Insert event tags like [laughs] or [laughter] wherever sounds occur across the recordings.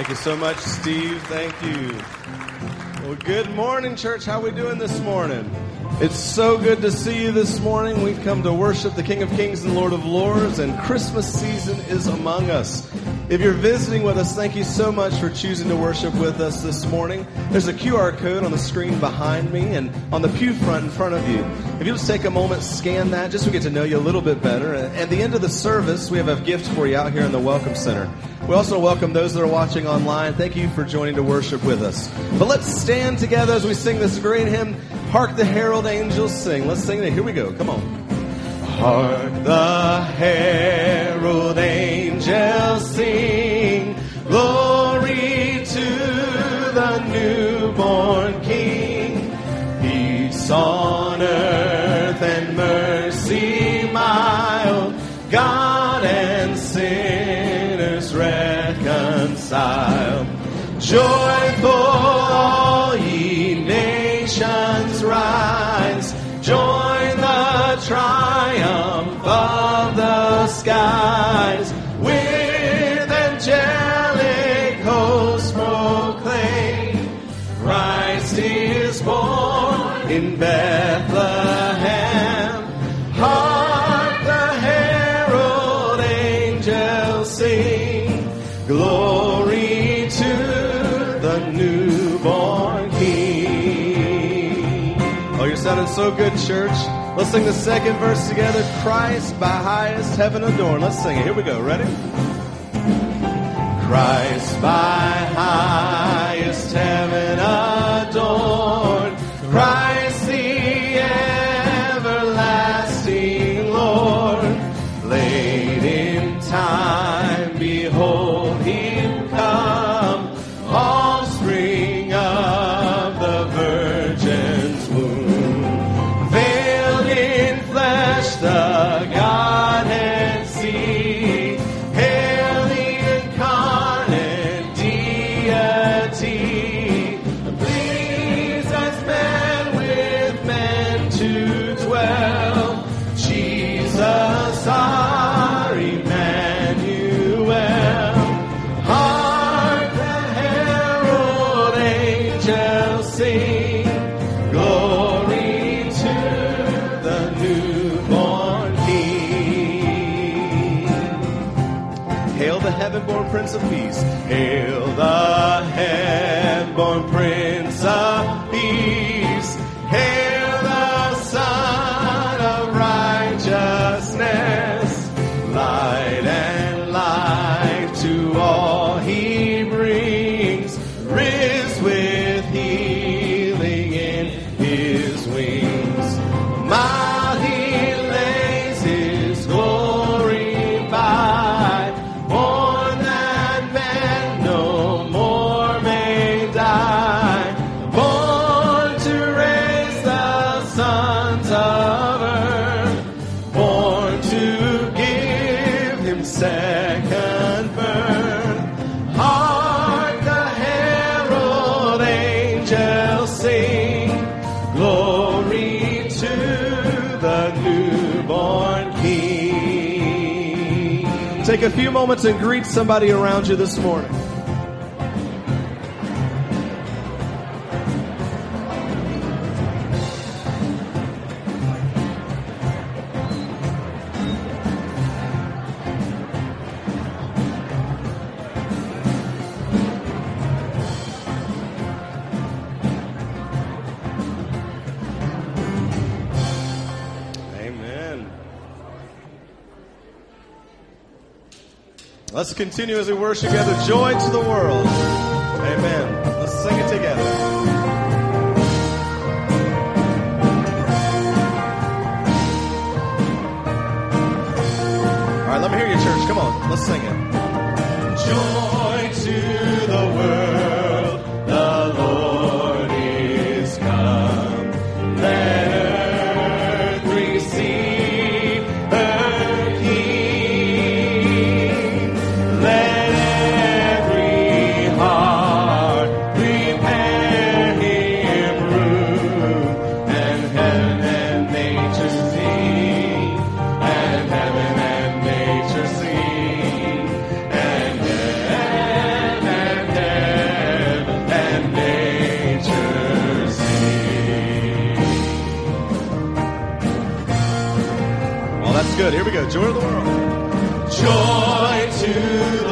Thank you so much, Steve. Thank you. Well, good morning, church. How are we doing this morning? It's so good to see you this morning. We've come to worship the King of Kings and Lord of Lords, and Christmas season is among us. If you're visiting with us, thank you so much for choosing to worship with us this morning. There's a QR code on the screen behind me and on the pew front in front of you. If you'll just take a moment, scan that, just so we get to know you a little bit better. At the end of the service, we have a gift for you out here in the Welcome Center. We also welcome those that are watching online. Thank you for joining to worship with us. But let's stand together as we sing this great hymn, Hark the Herald Angels Sing. Let's sing it. Here we go. Come on. Hark the herald angels sing, glory Joyful so good, church. Let's sing the second verse together. Christ by highest heaven adorned. Let's sing it. Here we go. Ready? Christ by highest heaven adorned. Christ Hail heaven-born Prince of Peace. Hail the heaven-born a few moments and greet somebody around you this morning. Continue as we worship together. Joy to the world. Joy to the world. Joy to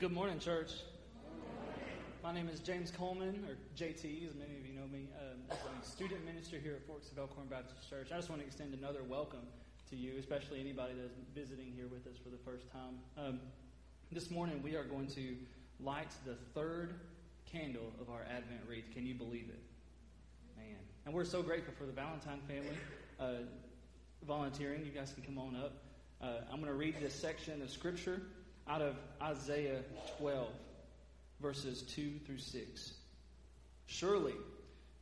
Good morning, church. My name is James Coleman, or JT, as many of you know me. Um, I'm a student minister here at Forks of Elkhorn Baptist Church. I just want to extend another welcome to you, especially anybody that's visiting here with us for the first time. Um, this morning, we are going to light the third candle of our Advent wreath. Can you believe it? Man. And we're so grateful for the Valentine family uh, volunteering. You guys can come on up. Uh, I'm going to read this section of Scripture out of Isaiah 12, verses 2 through 6. Surely,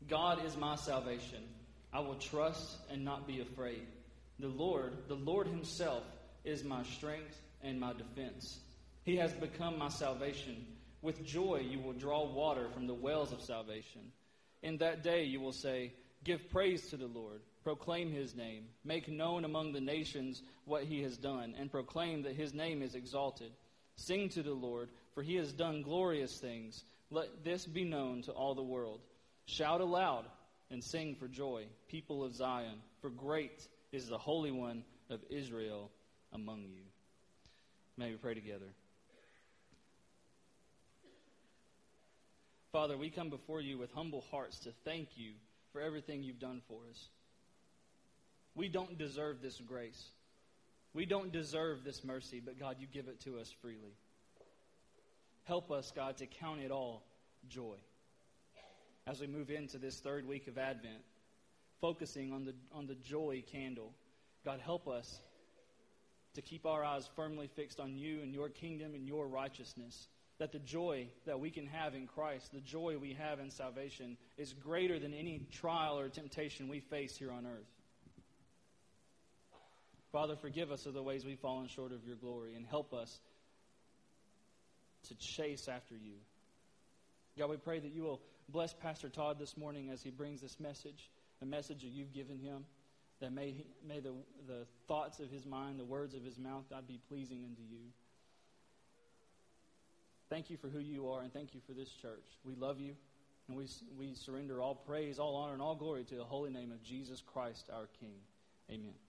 God is my salvation. I will trust and not be afraid. The Lord, the Lord Himself, is my strength and my defense. He has become my salvation. With joy, you will draw water from the wells of salvation. In that day, you will say, Give praise to the Lord, proclaim His name, make known among the nations what He has done, and proclaim that His name is exalted. Sing to the Lord, for he has done glorious things. Let this be known to all the world. Shout aloud and sing for joy, people of Zion, for great is the Holy One of Israel among you. May we pray together. Father, we come before you with humble hearts to thank you for everything you've done for us. We don't deserve this grace. We don't deserve this mercy, but God, you give it to us freely. Help us, God, to count it all joy. As we move into this third week of Advent, focusing on the, on the joy candle, God, help us to keep our eyes firmly fixed on you and your kingdom and your righteousness. That the joy that we can have in Christ, the joy we have in salvation, is greater than any trial or temptation we face here on earth. Father, forgive us of the ways we've fallen short of your glory and help us to chase after you. God, we pray that you will bless Pastor Todd this morning as he brings this message, a message that you've given him, that may, may the, the thoughts of his mind, the words of his mouth, God, be pleasing unto you. Thank you for who you are, and thank you for this church. We love you. And we, we surrender all praise, all honor, and all glory to the holy name of Jesus Christ, our King. Amen.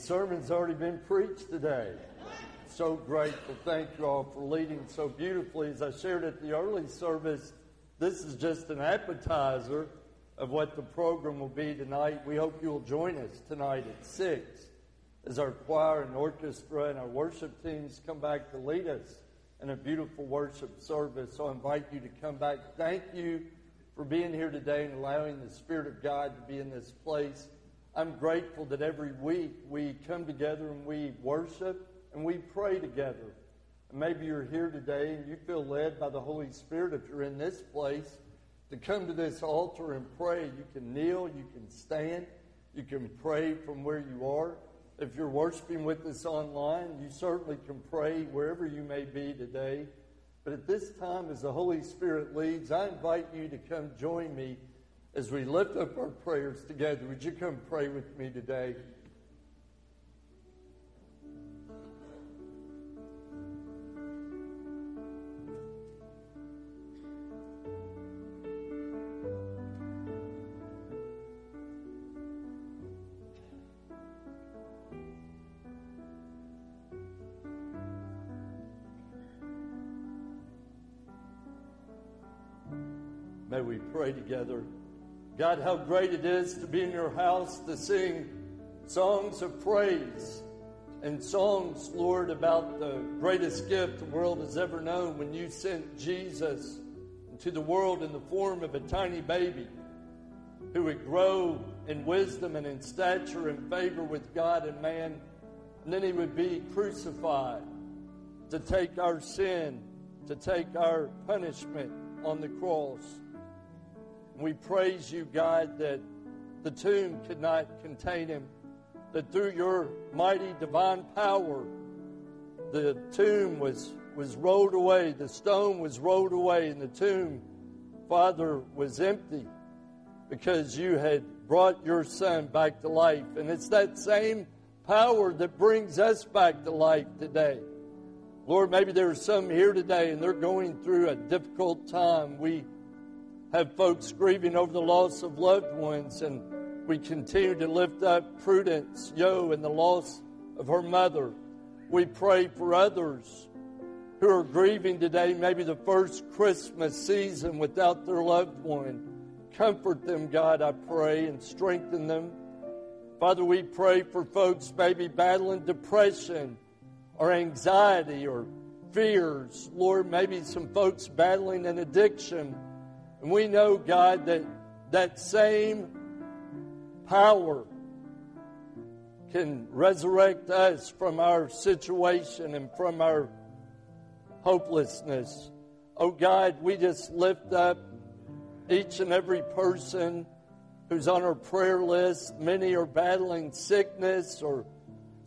Sermon's already been preached today. So grateful. Thank you all for leading so beautifully. As I shared at the early service, this is just an appetizer of what the program will be tonight. We hope you'll join us tonight at 6 as our choir and orchestra and our worship teams come back to lead us in a beautiful worship service. So I invite you to come back. Thank you for being here today and allowing the Spirit of God to be in this place. I'm grateful that every week we come together and we worship and we pray together. And maybe you're here today and you feel led by the Holy Spirit if you're in this place to come to this altar and pray. You can kneel, you can stand, you can pray from where you are. If you're worshiping with us online, you certainly can pray wherever you may be today. But at this time, as the Holy Spirit leads, I invite you to come join me as we lift up our prayers together. Would you come pray with me today? May we pray together. God, how great it is to be in your house to sing songs of praise and songs, Lord, about the greatest gift the world has ever known when you sent Jesus into the world in the form of a tiny baby who would grow in wisdom and in stature and favor with God and man. And then he would be crucified to take our sin, to take our punishment on the cross. We praise you, God, that the tomb could not contain him, that through your mighty divine power, the tomb was, was rolled away, the stone was rolled away, and the tomb, Father, was empty because you had brought your Son back to life. And it's that same power that brings us back to life today. Lord, maybe there are some here today and they're going through a difficult time. We have folks grieving over the loss of loved ones, and we continue to lift up Prudence Yo and the loss of her mother. We pray for others who are grieving today, maybe the first Christmas season without their loved one. Comfort them, God, I pray, and strengthen them. Father, we pray for folks maybe battling depression or anxiety or fears. Lord, maybe some folks battling an addiction and we know, God, that that same power can resurrect us from our situation and from our hopelessness. Oh God, we just lift up each and every person who's on our prayer list. Many are battling sickness or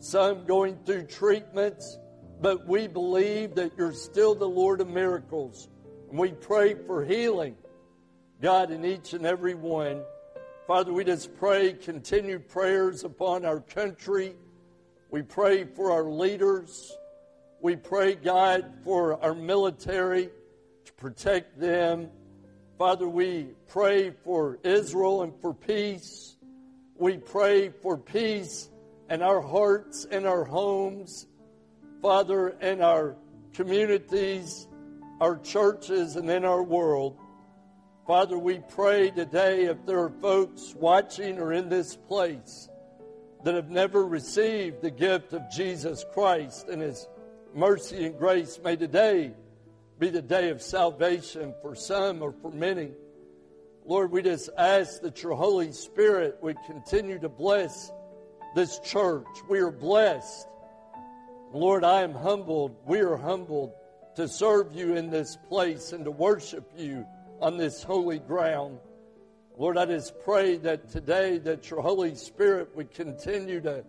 some going through treatments, but we believe that you're still the Lord of miracles. And we pray for healing God, in each and every one. Father, we just pray continued prayers upon our country. We pray for our leaders. We pray, God, for our military to protect them. Father, we pray for Israel and for peace. We pray for peace in our hearts and our homes. Father, in our communities, our churches, and in our world. Father, we pray today if there are folks watching or in this place that have never received the gift of Jesus Christ and His mercy and grace, may today be the day of salvation for some or for many. Lord, we just ask that your Holy Spirit would continue to bless this church. We are blessed. Lord, I am humbled. We are humbled to serve you in this place and to worship you on this holy ground. Lord, I just pray that today that your Holy Spirit would continue to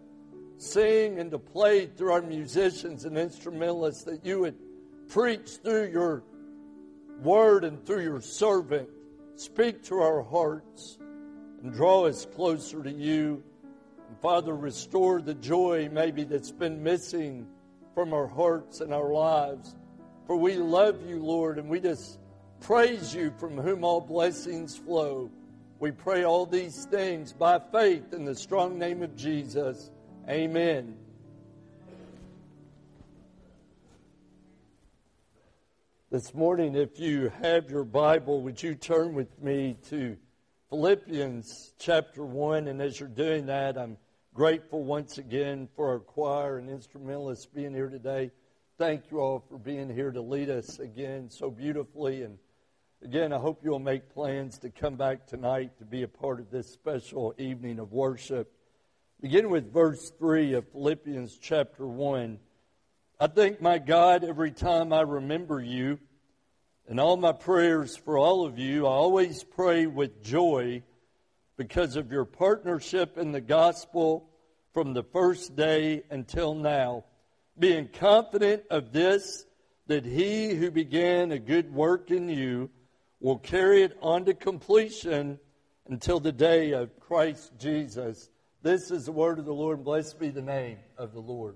sing and to play through our musicians and instrumentalists, that you would preach through your word and through your servant, speak to our hearts and draw us closer to you. And Father, restore the joy maybe that's been missing from our hearts and our lives. For we love you, Lord, and we just praise you from whom all blessings flow. We pray all these things by faith in the strong name of Jesus. Amen. This morning, if you have your Bible, would you turn with me to Philippians chapter 1? And as you're doing that, I'm grateful once again for our choir and instrumentalists being here today. thank you all for being here to lead us again so beautifully. And again, I hope you'll make plans to come back tonight to be a part of this special evening of worship. Begin with verse 3 of Philippians chapter 1. I thank my God every time I remember you. and all my prayers for all of you, I always pray with joy because of your partnership in the gospel from the first day until now, being confident of this, that he who began a good work in you will carry it on to completion until the day of Christ Jesus. This is the word of the Lord, blessed be the name of the Lord.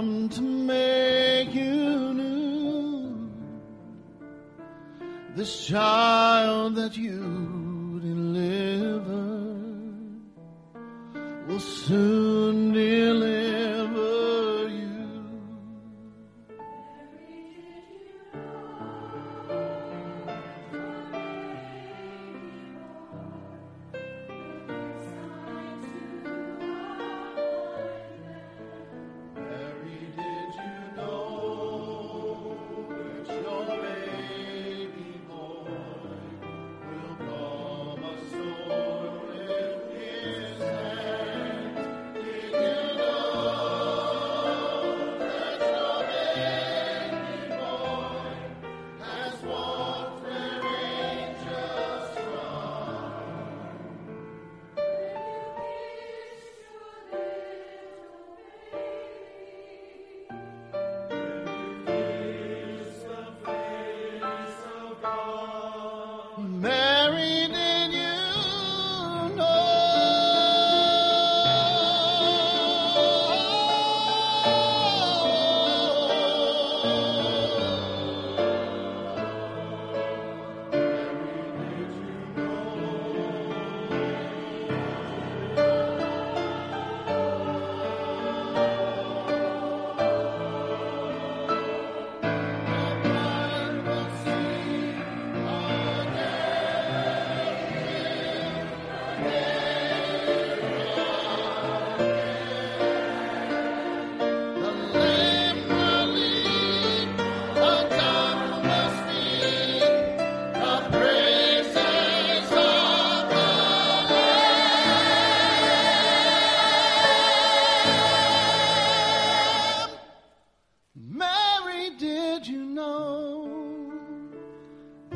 to make you new? This child that you delivered will soon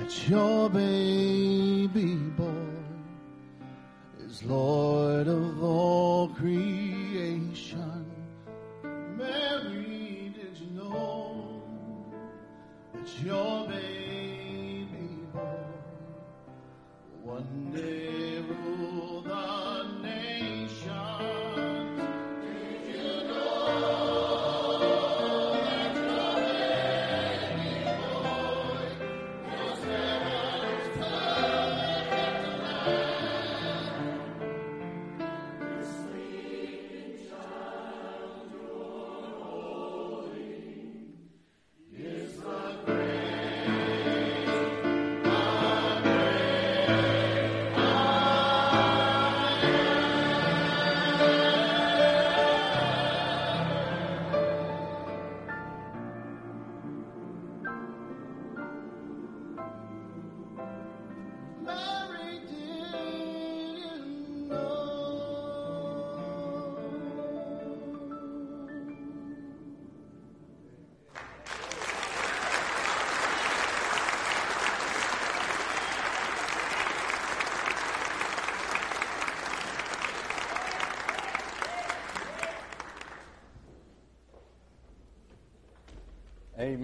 that your baby boy is Lord of all creation? Mary, did you know that your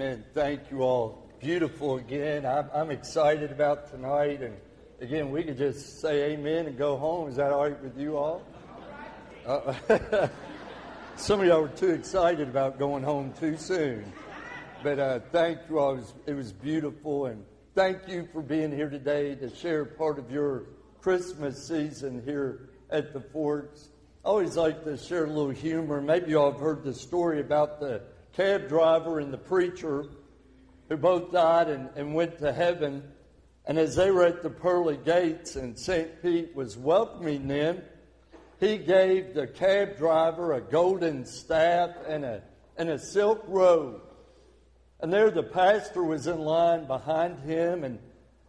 Amen. Thank you all. Beautiful again. I'm, I'm excited about tonight. And again, we could just say amen and go home. Is that all right with you all? Uh, [laughs] some of y'all were too excited about going home too soon. But uh, thank you all. It was, it was beautiful. And thank you for being here today to share part of your Christmas season here at the Forks. I always like to share a little humor. Maybe you all have heard the story about the cab driver and the preacher who both died and, and went to heaven. And as they were at the pearly gates and St. Pete was welcoming them, he gave the cab driver a golden staff and a, and a silk robe. And there the pastor was in line behind him, and,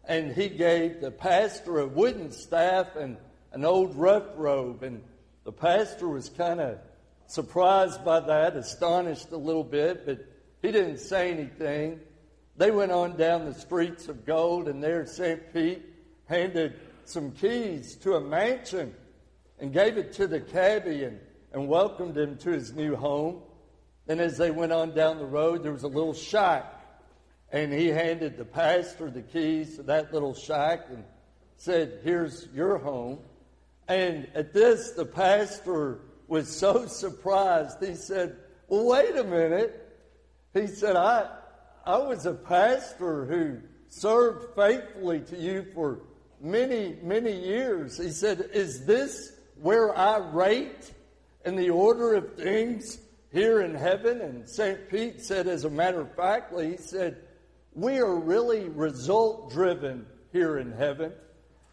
and he gave the pastor a wooden staff and an old rough robe. And the pastor was kind of surprised by that, astonished a little bit, but he didn't say anything. They went on down the streets of gold, and there St. Pete handed some keys to a mansion and gave it to the cabbie and, and welcomed him to his new home. Then, as they went on down the road, there was a little shack, and he handed the pastor the keys to that little shack and said, Here's your home. And at this, the pastor was so surprised. He said, Well, wait a minute. He said, I, I was a pastor who served faithfully to you for many, many years. He said, Is this where I rate in the order of things here in heaven? And St. Pete said, as a matter of fact, he said, We are really result driven here in heaven.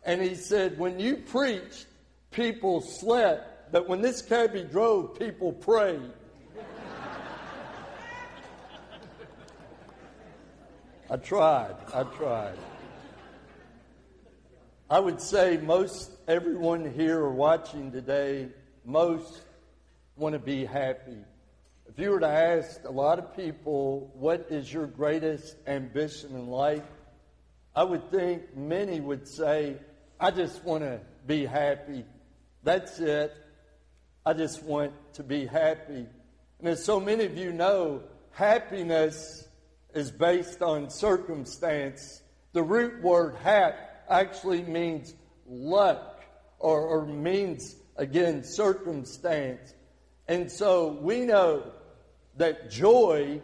And he said, When you preached, people slept, but when this cabbie drove, people prayed. I tried. I tried. I would say most everyone here or watching today, most want to be happy. If you were to ask a lot of people, what is your greatest ambition in life? I would think many would say, I just want to be happy. That's it. I just want to be happy. And as so many of you know, happiness is based on circumstance. The root word hap actually means luck or, or means, again, circumstance. And so we know that joy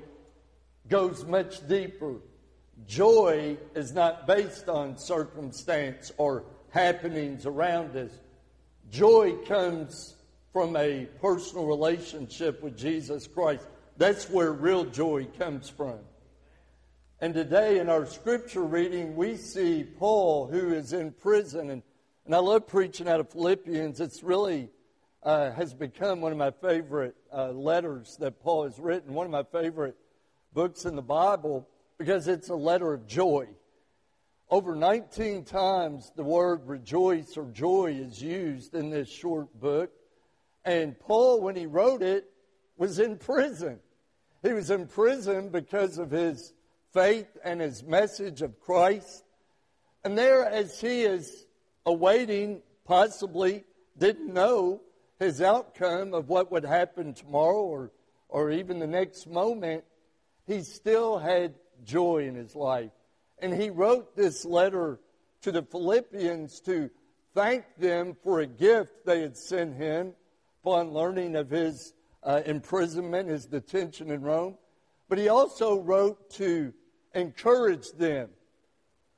goes much deeper. Joy is not based on circumstance or happenings around us. Joy comes from a personal relationship with Jesus Christ. That's where real joy comes from. And today in our scripture reading, we see Paul who is in prison. And, and I love preaching out of Philippians. It's really uh, has become one of my favorite uh, letters that Paul has written, one of my favorite books in the Bible because it's a letter of joy. Over 19 times the word rejoice or joy is used in this short book. And Paul, when he wrote it, was in prison. He was in prison because of his faith and his message of Christ. And there, as he is awaiting, possibly didn't know his outcome of what would happen tomorrow or, or even the next moment, he still had joy in his life. And he wrote this letter to the Philippians to thank them for a gift they had sent him upon learning of his uh, imprisonment, his detention in Rome. But he also wrote to encourage them,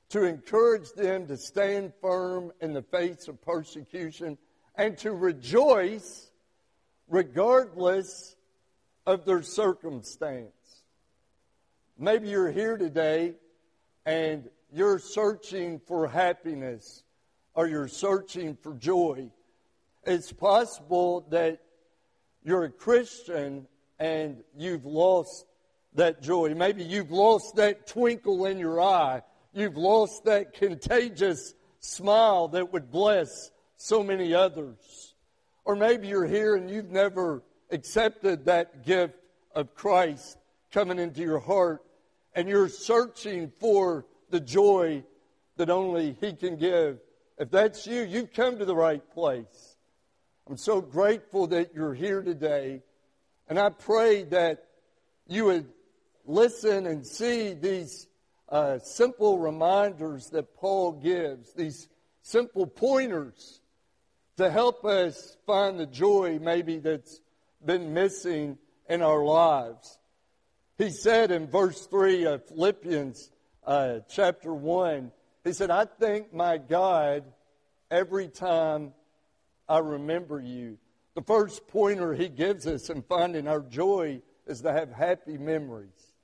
to encourage them to stand firm in the face of persecution and to rejoice regardless of their circumstance. Maybe you're here today and you're searching for happiness or you're searching for joy. It's possible that you're a Christian and you've lost that joy. Maybe you've lost that twinkle in your eye. You've lost that contagious smile that would bless so many others. Or maybe you're here and you've never accepted that gift of Christ coming into your heart and you're searching for the joy that only He can give. If that's you, you've come to the right place. I'm so grateful that you're here today. And I pray that you would listen and see these uh, simple reminders that Paul gives, these simple pointers to help us find the joy maybe that's been missing in our lives. He said in verse 3 of Philippians uh, chapter 1, he said, I thank my God every time I remember you. The first pointer he gives us in finding our joy is to have happy memories.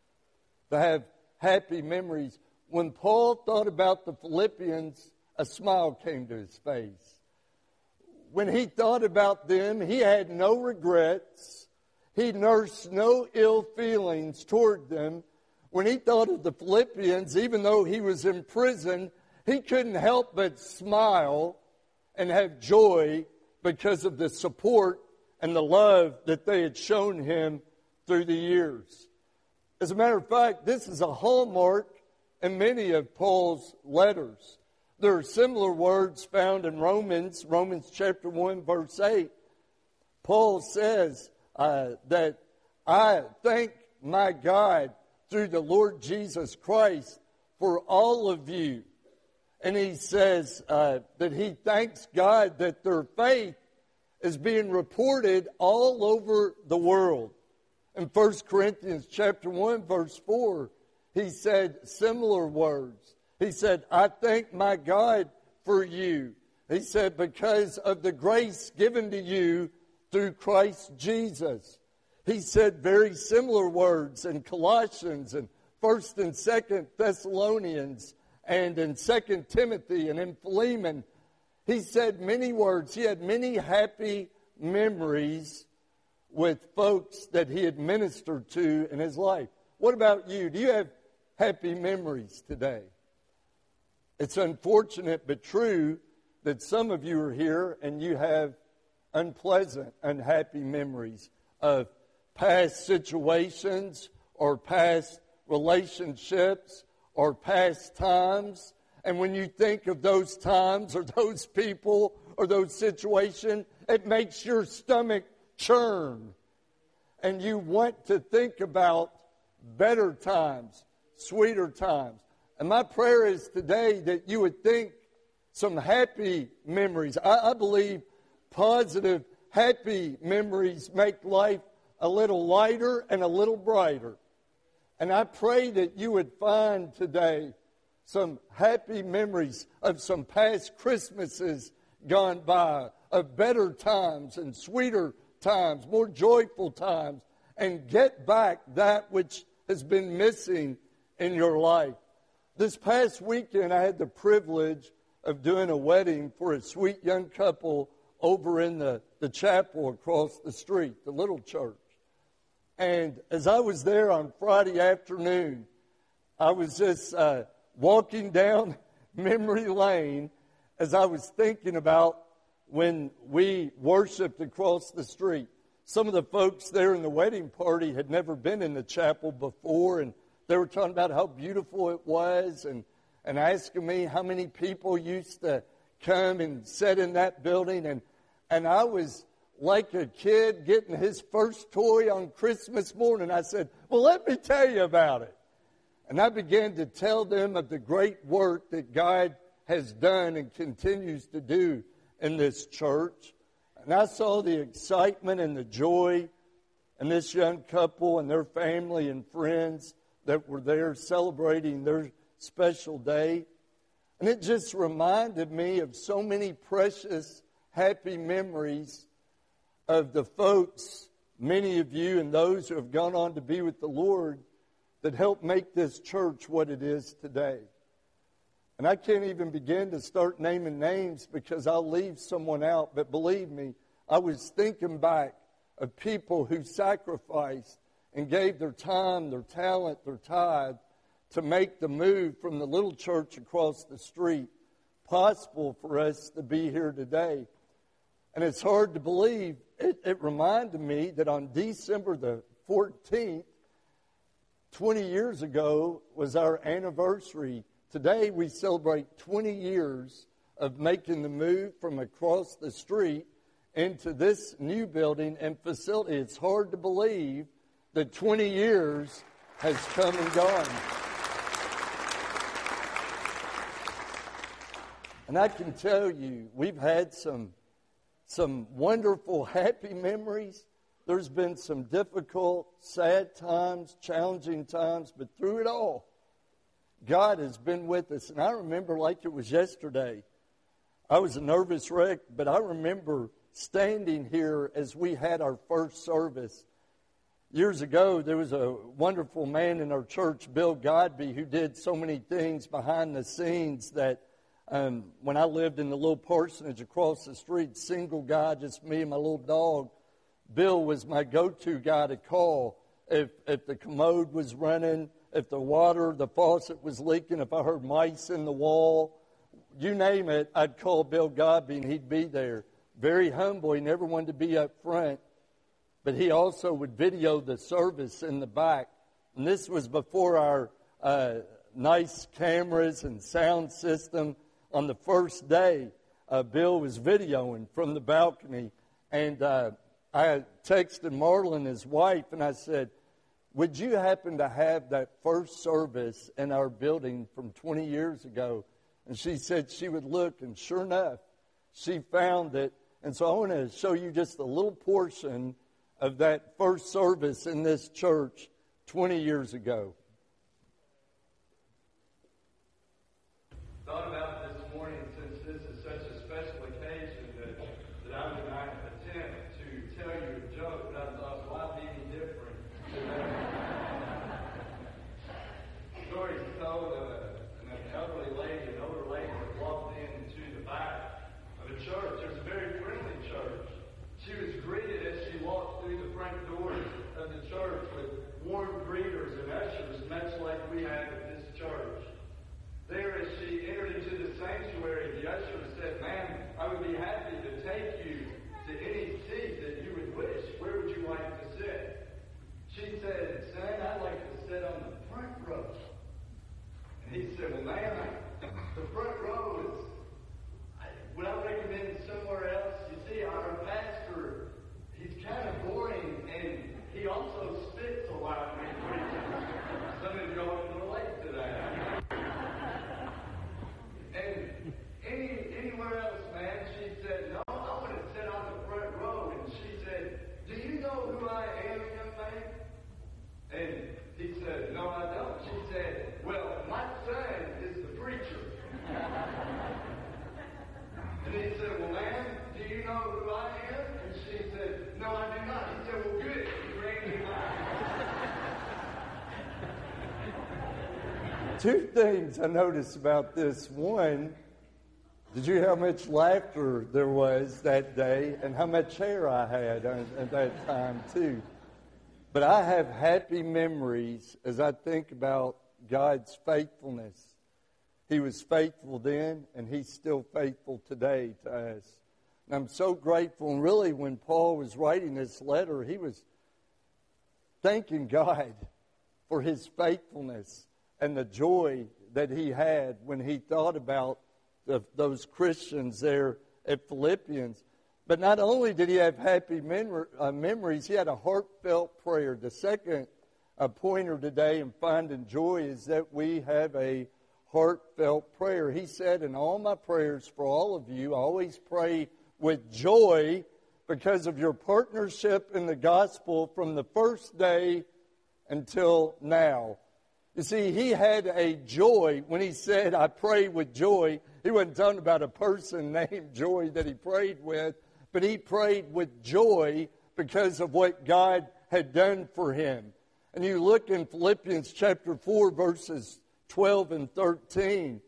To have happy memories. When Paul thought about the Philippians, a smile came to his face. When he thought about them, he had no regrets. He nursed no ill feelings toward them. When he thought of the Philippians, even though he was in prison, he couldn't help but smile and have joy because of the support and the love that they had shown him through the years. As a matter of fact, this is a hallmark in many of Paul's letters. There are similar words found in Romans, Romans chapter 1, verse 8. Paul says uh, that I thank my God through the Lord Jesus Christ for all of you and he says uh, that he thanks God that their faith is being reported all over the world. In 1 Corinthians chapter 1 verse 4, he said similar words. He said, I thank my God for you. He said, because of the grace given to you through Christ Jesus. He said very similar words in Colossians and 1st and 2nd Thessalonians and in Second Timothy and in Philemon, he said many words. He had many happy memories with folks that he had ministered to in his life. What about you? Do you have happy memories today? It's unfortunate but true that some of you are here and you have unpleasant, unhappy memories of past situations or past relationships or past times. And when you think of those times or [laughs] those people or those situations, it makes your stomach churn. And you want to think about better times, sweeter times. And my prayer is today that you would think some happy memories. I, I believe positive, happy memories make life a little lighter and a little brighter. And I pray that you would find today some happy memories of some past Christmases gone by, of better times and sweeter times, more joyful times, and get back that which has been missing in your life. This past weekend, I had the privilege of doing a wedding for a sweet young couple over in the, the chapel across the street, the little church. And as I was there on Friday afternoon, I was just uh, walking down [laughs] memory lane as I was thinking about when we worshiped across the street. Some of the folks there in the wedding party had never been in the chapel before, and they were talking about how beautiful it was and, and asking me how many people used to come and sit in that building. And, and I was like a kid getting his first toy on Christmas morning. I said, Well, let me tell you about it. And I began to tell them of the great work that God has done and continues to do in this church. And I saw the excitement and the joy in this young couple and their family and friends that were there celebrating their special day. And it just reminded me of so many precious, happy memories of the folks, many of you and those who have gone on to be with the Lord, that helped make this church what it is today. And I can't even begin to start naming names because I'll leave someone out. But believe me, I was thinking back of people who sacrificed and gave their time, their talent, their tithe to make the move from the little church across the street possible for us to be here today. And it's hard to believe. It, it reminded me that on December the 14th, 20 years ago, was our anniversary. Today we celebrate 20 years of making the move from across the street into this new building and facility. It's hard to believe that 20 years has come and gone. And I can tell you, we've had some, some wonderful, [laughs] happy memories. There's been some difficult, sad times, challenging times, but through it all, God has been with us. And I remember like it was yesterday. I was a nervous wreck, but I remember standing here as we had our first service. Years ago, there was a wonderful man in our church, Bill Godby, who did so many things behind the scenes that um, when I lived in the little parsonage across the street, single guy, just me and my little dog, Bill was my go to guy to call if, if the commode was running, if the water, the faucet was leaking, if I heard mice in the wall, you name it, I'd call Bill Godby and he'd be there. Very humble. He never wanted to be up front, but he also would video the service in the back. And this was before our uh, nice cameras and sound system. On the first day, uh, Bill was videoing from the balcony, and uh, I texted Marlon, his wife, and I said, Would you happen to have that first service in our building from 20 years ago? And she said she would look, and sure enough, she found it. And so I want to show you just a little portion of that first service in this church 20 years ago. thought about this morning since this is such a special occasion that, that I would not attempt to tell you a joke, but I thought, why be any different today? Story is told of a, an elderly lady, an older lady that walked into the back of a church. It was a very friendly church. She was greeted as she walked through the front doors of the church with warm greeters and ushers, much like we have at this church. There, as she entered into the sanctuary, the usher said, Ma'am, I would be happy to take you to any seat that you would wish. Where would you like to sit? She said, Son, I'd like to sit on the front row. And he said, Well, ma'am, the front row is, I, would I recommend somewhere else? You see, our pastor, he's kind of boring, and he also spits a lot when he preaches. Some of y'all can relate to that. And any anywhere else, man, she said, No, I want to sit on the front row. And she said, Do you know who I am, young man? And he said, No, I don't. She said, Well, my son is the preacher. and he said, Well, ma'am, do you know who I am? And she said, No, I do not. He said, Well, good. You rang me Two things I noticed about this. One, did you hear how much laughter there was that day and how much hair I had at that time, too? But I have happy memories as I think about God's faithfulness. He was faithful then, and He's still faithful today to us. And I'm so grateful. And really, when Paul was writing this letter, he was thanking God for His faithfulness and the joy that he had when he thought about the, those Christians there at Philippians. But not only did he have happy uh, memories, he had a heartfelt prayer. The second uh, pointer today in finding joy is that we have a heartfelt prayer. He said, In all my prayers for all of you, I always pray with joy because of your partnership in the gospel from the first day until now. You see, he had a joy when he said, I pray with joy. He wasn't talking about a person [laughs] named Joy that he prayed with, but he prayed with joy because of what God had done for him. And you look in Philippians chapter 4, verses 12 and 13,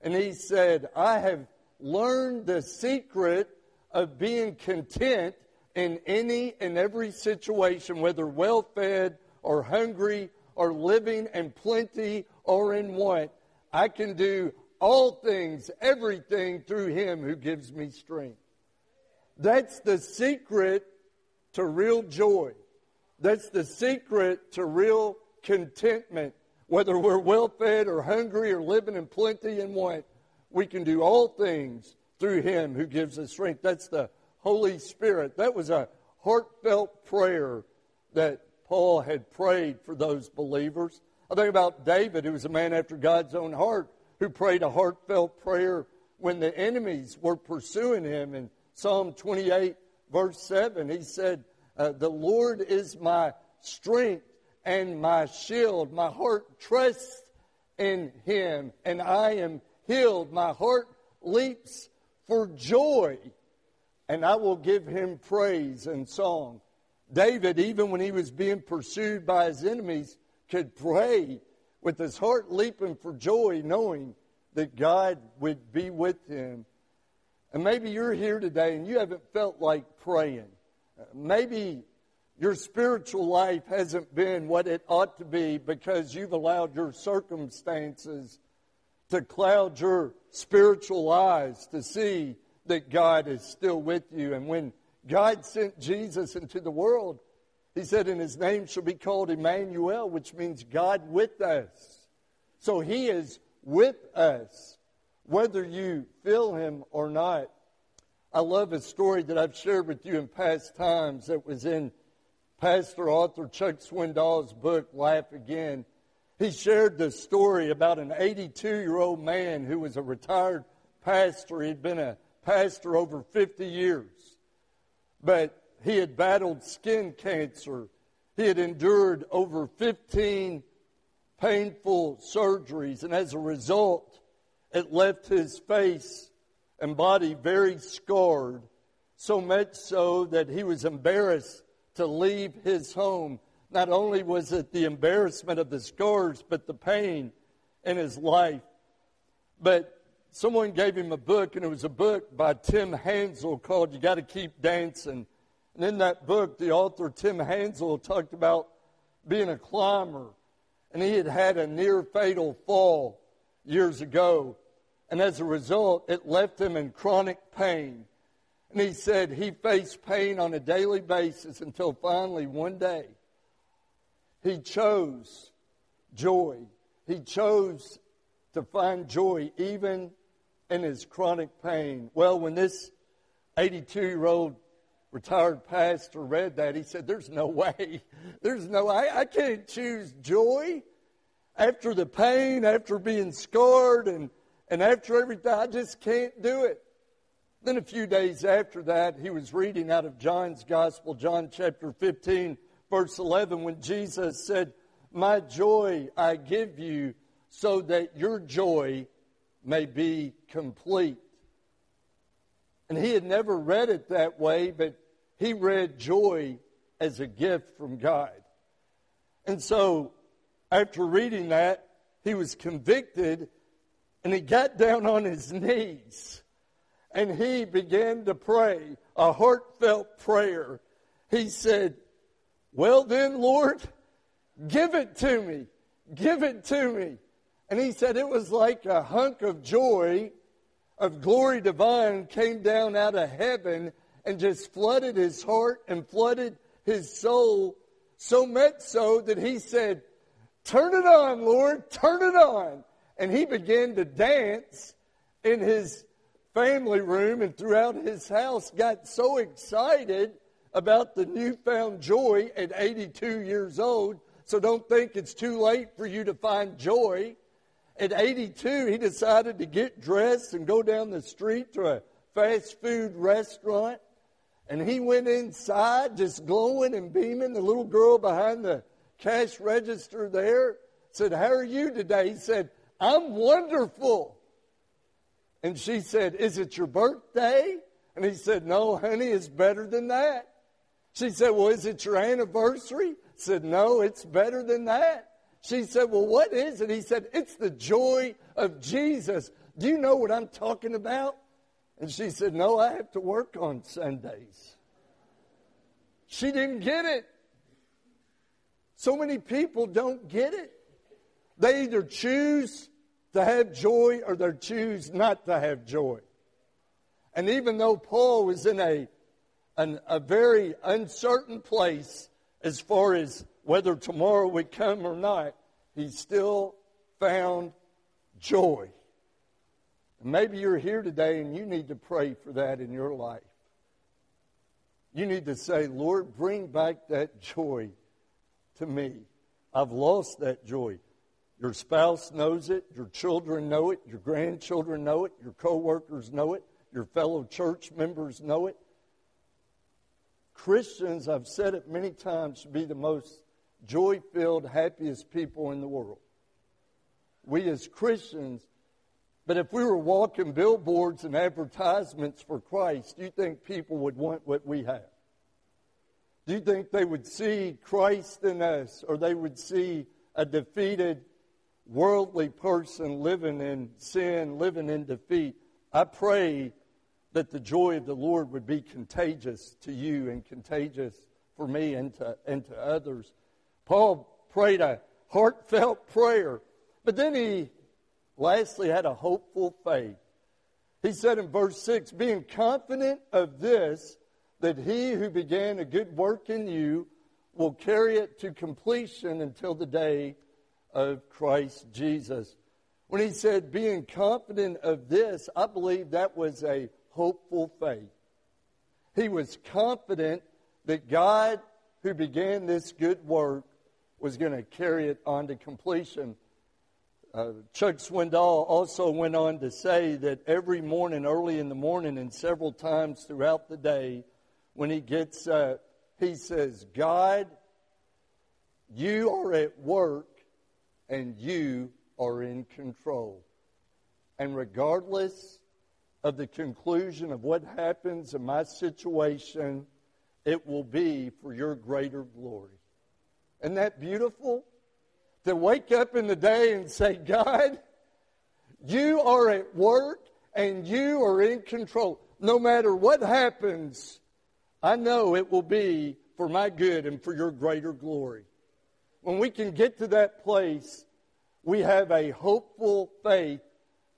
and he said, I have learned the secret of being content in any and every situation, whether well fed or hungry or living in plenty or in want. I can do all things, everything through him who gives me strength. That's the secret to real joy. That's the secret to real contentment. Whether we're well fed or hungry or living in plenty and want, we can do all things through him who gives us strength. That's the Holy Spirit. That was a heartfelt prayer that Paul had prayed for those believers. I think about David, who was a man after God's own heart, who prayed a heartfelt prayer when the enemies were pursuing him. In Psalm 28, verse 7, he said, uh, The Lord is my strength and my shield. My heart trusts in him, and I am healed. My heart leaps for joy, and I will give him praise and song. David, even when he was being pursued by his enemies, could pray with his heart leaping for joy, knowing that God would be with him. And maybe you're here today and you haven't felt like praying. Maybe your spiritual life hasn't been what it ought to be because you've allowed your circumstances to cloud your spiritual eyes to see that God is still with you. And when God sent Jesus into the world, He said, "In His name shall be called Emmanuel, which means God with us. So He is with us, whether you feel Him or not. I love a story that I've shared with you in past times that was in pastor author Chuck Swindoll's book, Laugh Again. He shared the story about an 82 year old man who was a retired pastor. He'd been a pastor over 50 years, but he had battled skin cancer. He had endured over 15 painful surgeries, and as a result, it left his face and body very scarred, so much so that he was embarrassed to leave his home. Not only was it the embarrassment of the scars, but the pain in his life. But someone gave him a book, and it was a book by Tim Hansel called You Gotta Keep Dancing. And in that book, the author, Tim Hansel, talked about being a climber and he had had a near fatal fall years ago. And as a result, it left him in chronic pain. And he said he faced pain on a daily basis until finally one day he chose joy. He chose to find joy even in his chronic pain. Well, when this 82 year old retired pastor read that, he said, There's no way. [laughs] There's no I, I can't choose joy after the pain, after being scarred, and, and after everything. I just can't do it. Then a few days after that, he was reading out of John's Gospel, John chapter 15, verse 11, when Jesus said, My joy I give you so that your joy may be complete. And he had never read it that way, but he read joy as a gift from God. And so, after reading that, he was convicted and he got down on his knees and he began to pray a heartfelt prayer. He said, Well, then, Lord, give it to me. Give it to me. And he said it was like a hunk of joy of glory divine came down out of heaven and just flooded his heart and flooded his soul so much so that he said, Turn it on, Lord, turn it on. And he began to dance in his family room and throughout his house, got so excited about the newfound joy at 82 years old. So don't think it's too late for you to find joy. At 82, he decided to get dressed and go down the street to a fast food restaurant. And he went inside just glowing and beaming. The little girl behind the cash register there said, How are you today? He said, I'm wonderful. And she said, Is it your birthday? And he said, No, honey, it's better than that. She said, Well, is it your anniversary? He said, No, it's better than that. She said, Well, what is it? He said, It's the joy of Jesus. Do you know what I'm talking about? And she said, No, I have to work on Sundays. She didn't get it. So many people don't get it. They either choose to have joy or they choose not to have joy. And even though Paul was in a, an, a very uncertain place as far as whether tomorrow would come or not, he still found joy. And maybe you're here today and you need to pray for that in your life. You need to say, Lord, bring back that joy to me. I've lost that joy. Your spouse knows it, your children know it, your grandchildren know it, your coworkers know it, your fellow church members know it. Christians, I've said it many times, should be the most joy filled, happiest people in the world. We as Christians, but if we were walking billboards and advertisements for Christ, do you think people would want what we have? Do you think they would see Christ in us or they would see a defeated worldly person living in sin, living in defeat? I pray that the joy of the Lord would be contagious to you and contagious for me and to, and to others. Paul prayed a heartfelt prayer, but then he lastly had a hopeful faith. He said in verse 6 being confident of this, that he who began a good work in you will carry it to completion until the day of Christ Jesus. When he said being confident of this, I believe that was a hopeful faith. He was confident that God, who began this good work, was going to carry it on to completion. Uh, Chuck Swindoll also went on to say that every morning, early in the morning, and several times throughout the day, when he gets up, he says, God, you are at work and you are in control. And regardless of the conclusion of what happens in my situation, it will be for your greater glory. Isn't that beautiful? to wake up in the day and say, God, you are at work and you are in control. No matter what happens, I know it will be for my good and for your greater glory. When we can get to that place, we have a hopeful faith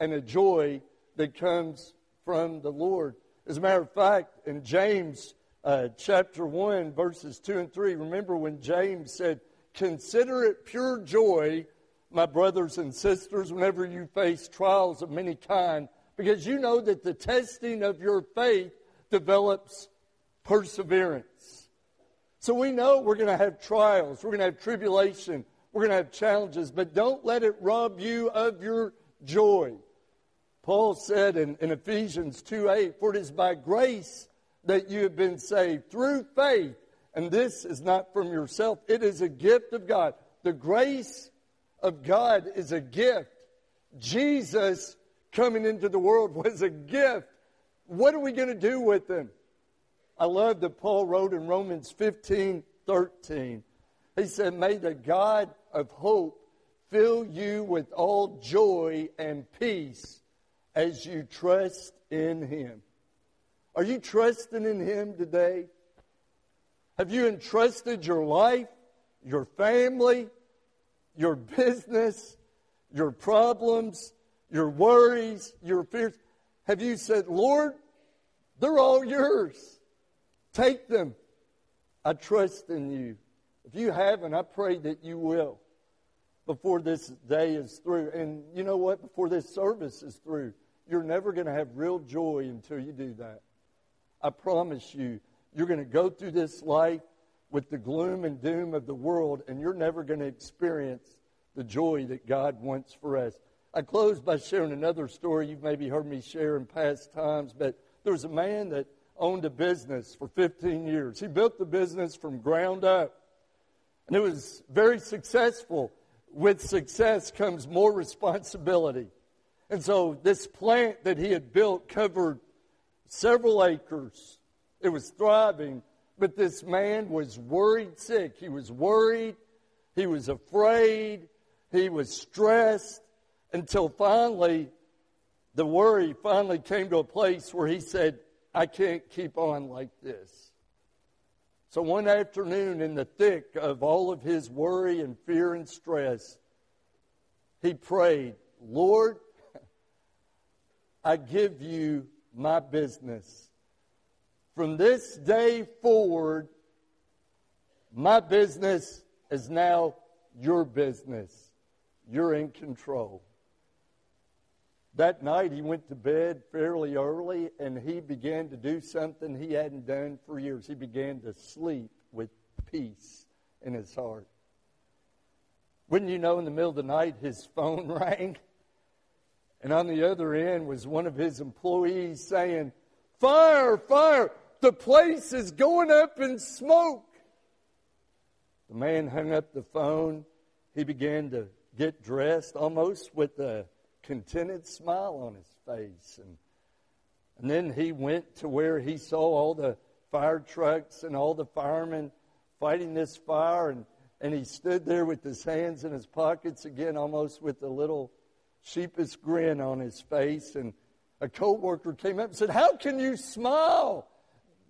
and a joy that comes from the Lord. As a matter of fact, in James uh, chapter 1, verses 2 and 3, remember when James said, Consider it pure joy, my brothers and sisters, whenever you face trials of many kind, because you know that the testing of your faith develops perseverance. So we know we're going to have trials, we're going to have tribulation, we're going to have challenges, but don't let it rob you of your joy. Paul said in, in Ephesians 2 8, For it is by grace that you have been saved through faith and this is not from yourself, it is a gift of God. The grace of God is a gift. Jesus coming into the world was a gift. What are we going to do with him? I love that Paul wrote in Romans 15 13. He said, May the God of hope fill you with all joy and peace as you trust in him. Are you trusting in him today? Have you entrusted your life, your family, your business, your problems, your worries, your fears? Have you said, Lord, they're all yours. Take them. I trust in you. If you haven't, I pray that you will before this day is through. And you know what? Before this service is through, you're never going to have real joy until you do that. I promise you. You're going to go through this life with the gloom and doom of the world, and you're never going to experience the joy that God wants for us. I close by sharing another story you've maybe heard me share in past times, but there was a man that owned a business for 15 years. He built the business from ground up, and it was very successful. With success comes more responsibility. And so this plant that he had built covered several acres it was thriving, but this man was worried sick. He was worried. He was afraid. He was stressed until finally, the worry finally came to a place where he said, I can't keep on like this. So one afternoon, in the thick of all of his worry and fear and stress, he prayed, Lord, I give you my business. From this day forward, my business is now your business. You're in control. That night, he went to bed fairly early and he began to do something he hadn't done for years. He began to sleep with peace in his heart. Wouldn't you know, in the middle of the night, his phone [laughs] rang? And on the other end was one of his employees saying, Fire, fire, the place is going up in smoke. The man hung up the phone. He began to get dressed almost with a contented smile on his face. And, and then he went to where he saw all the fire trucks and all the firemen fighting this fire. And, and he stood there with his hands in his pockets again, almost with a little sheepish grin on his face. And a coworker came up and said, How can you smile?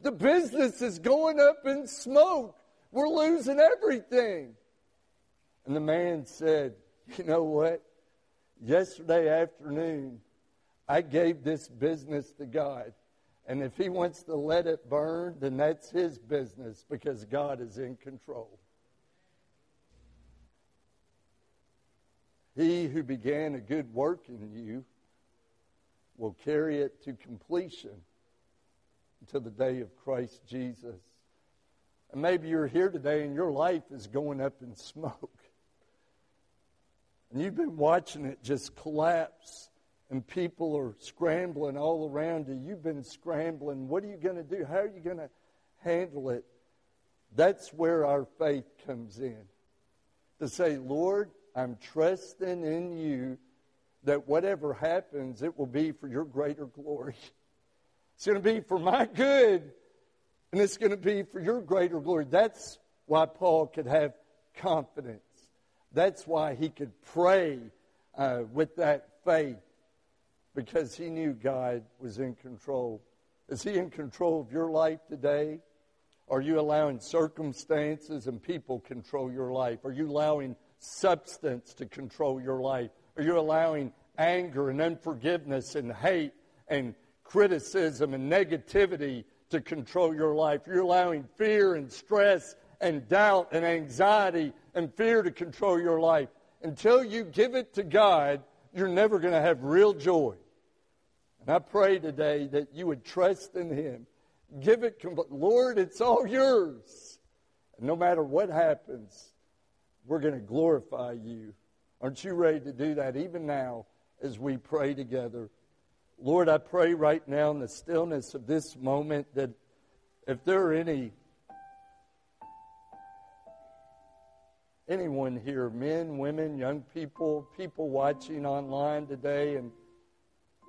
The business is going up in smoke. We're losing everything. And the man said, You know what? Yesterday afternoon, I gave this business to God. And if he wants to let it burn, then that's his business because God is in control. He who began a good work in you will carry it to completion until the day of Christ Jesus. And maybe you're here today and your life is going up in smoke. And you've been watching it just collapse, and people are scrambling all around you. You've been scrambling. What are you going to do? How are you going to handle it? That's where our faith comes in. To say, Lord, I'm trusting in you that whatever happens, it will be for your greater glory. It's going to be for my good, and it's going to be for your greater glory. That's why Paul could have confidence. That's why he could pray uh, with that faith, because he knew God was in control. Is he in control of your life today? Are you allowing circumstances and people control your life? Are you allowing substance to control your life? Are you allowing anger and unforgiveness and hate and criticism and negativity to control your life? You're allowing fear and stress and doubt and anxiety and fear to control your life. Until you give it to God, you're never going to have real joy. And I pray today that you would trust in Him. Give it, Lord, it's all yours. No matter what happens, we're going to glorify you. Aren't you ready to do that even now as we pray together? Lord, I pray right now in the stillness of this moment that if there are any anyone here, men, women, young people, people watching online today, and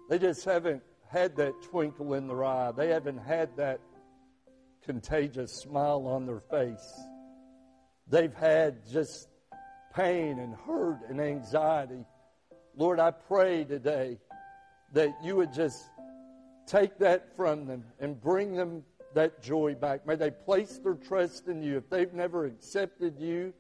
they just haven't had that twinkle in their eye. They haven't had that contagious smile on their face. They've had just pain and hurt and anxiety. Lord, I pray today that you would just take that from them and bring them that joy back. May they place their trust in you. If they've never accepted you,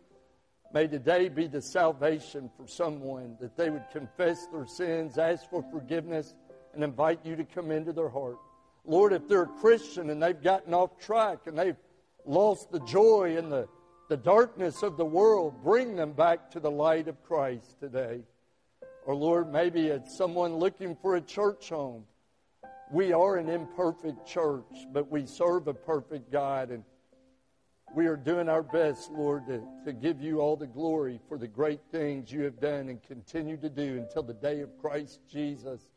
may today be the salvation for someone, that they would confess their sins, ask for forgiveness, and invite you to come into their heart. Lord, if they're a Christian and they've gotten off track and they've lost the joy and the the darkness of the world, bring them back to the light of Christ today. Or, Lord, maybe it's someone looking for a church home. We are an imperfect church, but we serve a perfect God, and we are doing our best, Lord, to, to give you all the glory for the great things you have done and continue to do until the day of Christ Jesus.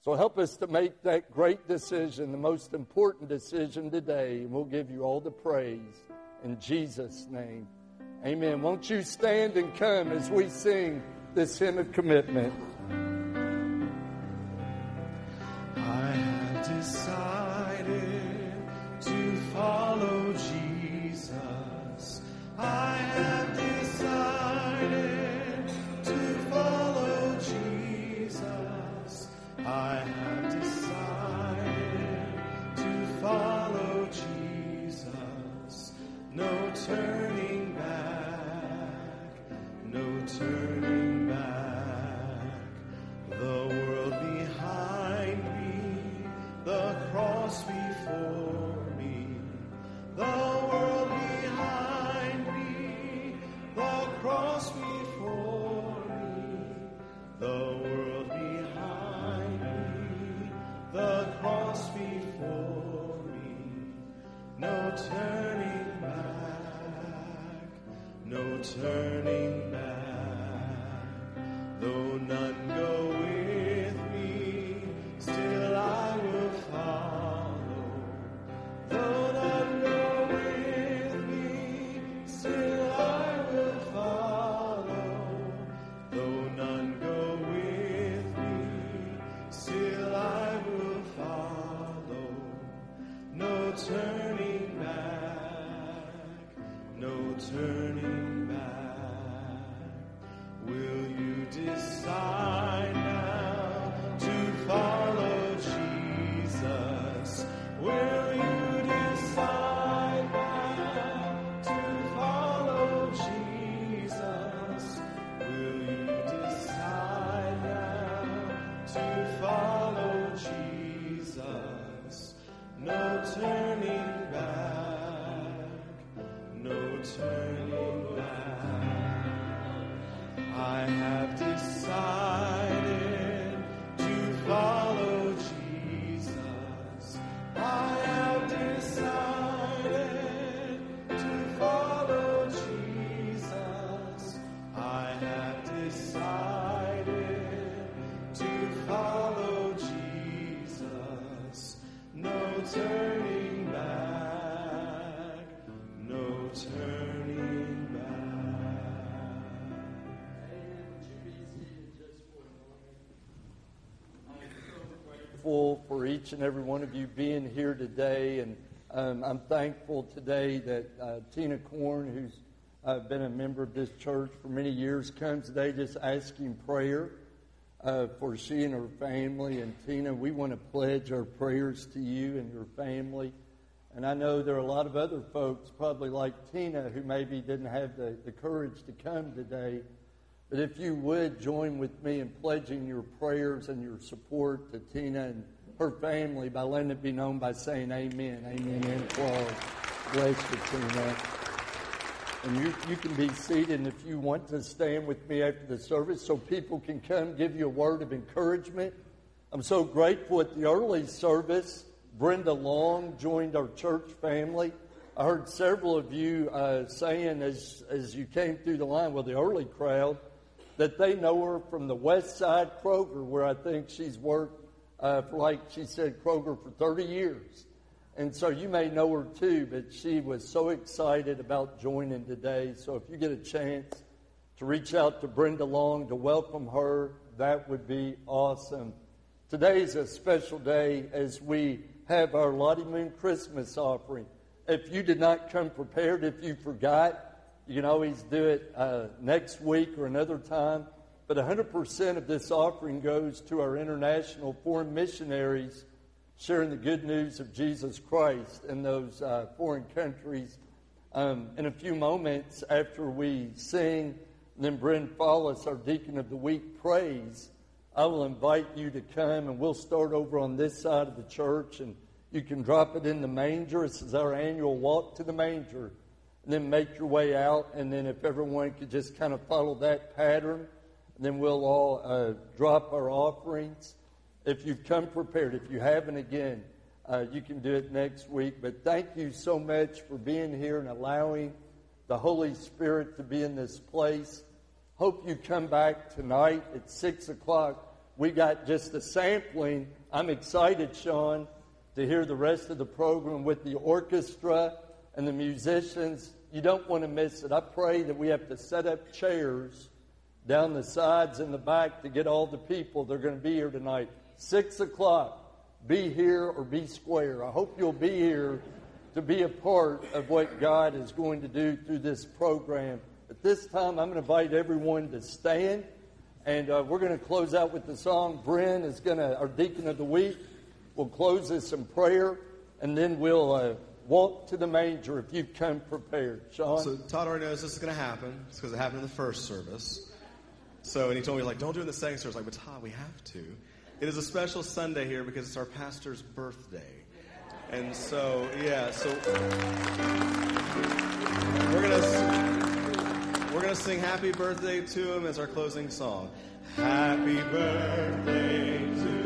So help us to make that great decision, the most important decision today, and we'll give you all the praise. In Jesus' name, amen. Won't you stand and come as we sing this hymn of commitment? Each and every one of you being here today, and um, I'm thankful today that uh, Tina Korn, who's uh, been a member of this church for many years, comes today just asking prayer uh, for she and her family. And Tina, we want to pledge our prayers to you and your family. And I know there are a lot of other folks, probably like Tina, who maybe didn't have the, the courage to come today. But if you would join with me in pledging your prayers and your support to Tina and her family by letting it be known by saying amen. Amen and applause. Bless you, Tina. And you, you can be seated and if you want to stand with me after the service so people can come give you a word of encouragement. I'm so grateful at the early service. Brenda Long joined our church family. I heard several of you uh, saying as, as you came through the line, well, the early crowd, that they know her from the West Side Kroger, where I think she's worked uh, for, like she said, Kroger for 30 years. And so you may know her too, but she was so excited about joining today. So if you get a chance to reach out to Brenda Long to welcome her, that would be awesome. Today is a special day as we have our Lottie Moon Christmas offering. If you did not come prepared, if you forgot, you can always do it uh, next week or another time. But 100% of this offering goes to our international foreign missionaries sharing the good news of Jesus Christ in those uh, foreign countries. Um, in a few moments after we sing, then Bryn Follis, our deacon of the week, prays. I will invite you to come, and we'll start over on this side of the church, and you can drop it in the manger. This is our annual walk to the manger, and then make your way out. And then, if everyone could just kind of follow that pattern, then we'll all uh, drop our offerings. If you've come prepared, if you haven't, again, uh, you can do it next week. But thank you so much for being here and allowing the Holy Spirit to be in this place. Hope you come back tonight at 6 o'clock. We got just a sampling. I'm excited, Sean, to hear the rest of the program with the orchestra and the musicians. You don't want to miss it. I pray that we have to set up chairs down the sides and the back to get all the people that are going to be here tonight. 6 o'clock. Be here or be square. I hope you'll be here to be a part of what God is going to do through this program. At this time, I'm going to invite everyone to stand, and uh, we're going to close out with the song. Bryn is going to, our deacon of the week, will close this in prayer, and then we'll uh, walk to the manger if you've come prepared. Sean? So Todd already knows this is going to happen. It's because it happened in the first service. So, and he told me, like, don't do it in the second service. Like, but Todd, we have to. It is a special Sunday here because it's our pastor's birthday. And so, yeah, so we're to we're to sing happy birthday to him as our closing song. Happy birthday to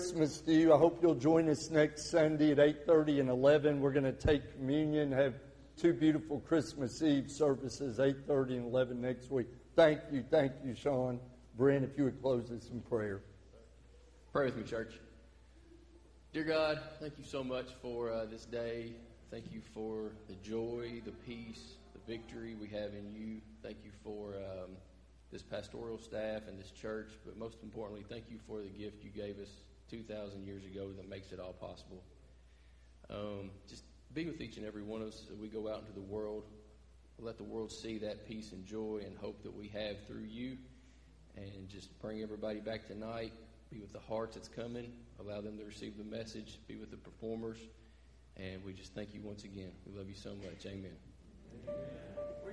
Christmas to you. I hope you'll join us next Sunday at 8:30 and 11. We're going to take communion, have two beautiful Christmas Eve services, 8:30 and 11 next week. Thank you, thank you, Sean. Brent, if you would close us in prayer. Pray with me, church. Dear God, thank you so much for uh, this day. Thank you for the joy, the peace, the victory we have in you. Thank you for um, this pastoral staff and this church, but most importantly, thank you for the gift you gave us 2,000 years ago that makes it all possible. Um, just be with each and every one of us as we go out into the world. Let the world see that peace and joy and hope that we have through you. And just bring everybody back tonight. Be with the hearts that's coming. Allow them to receive the message. Be with the performers. And we just thank you once again. We love you so much. Amen. We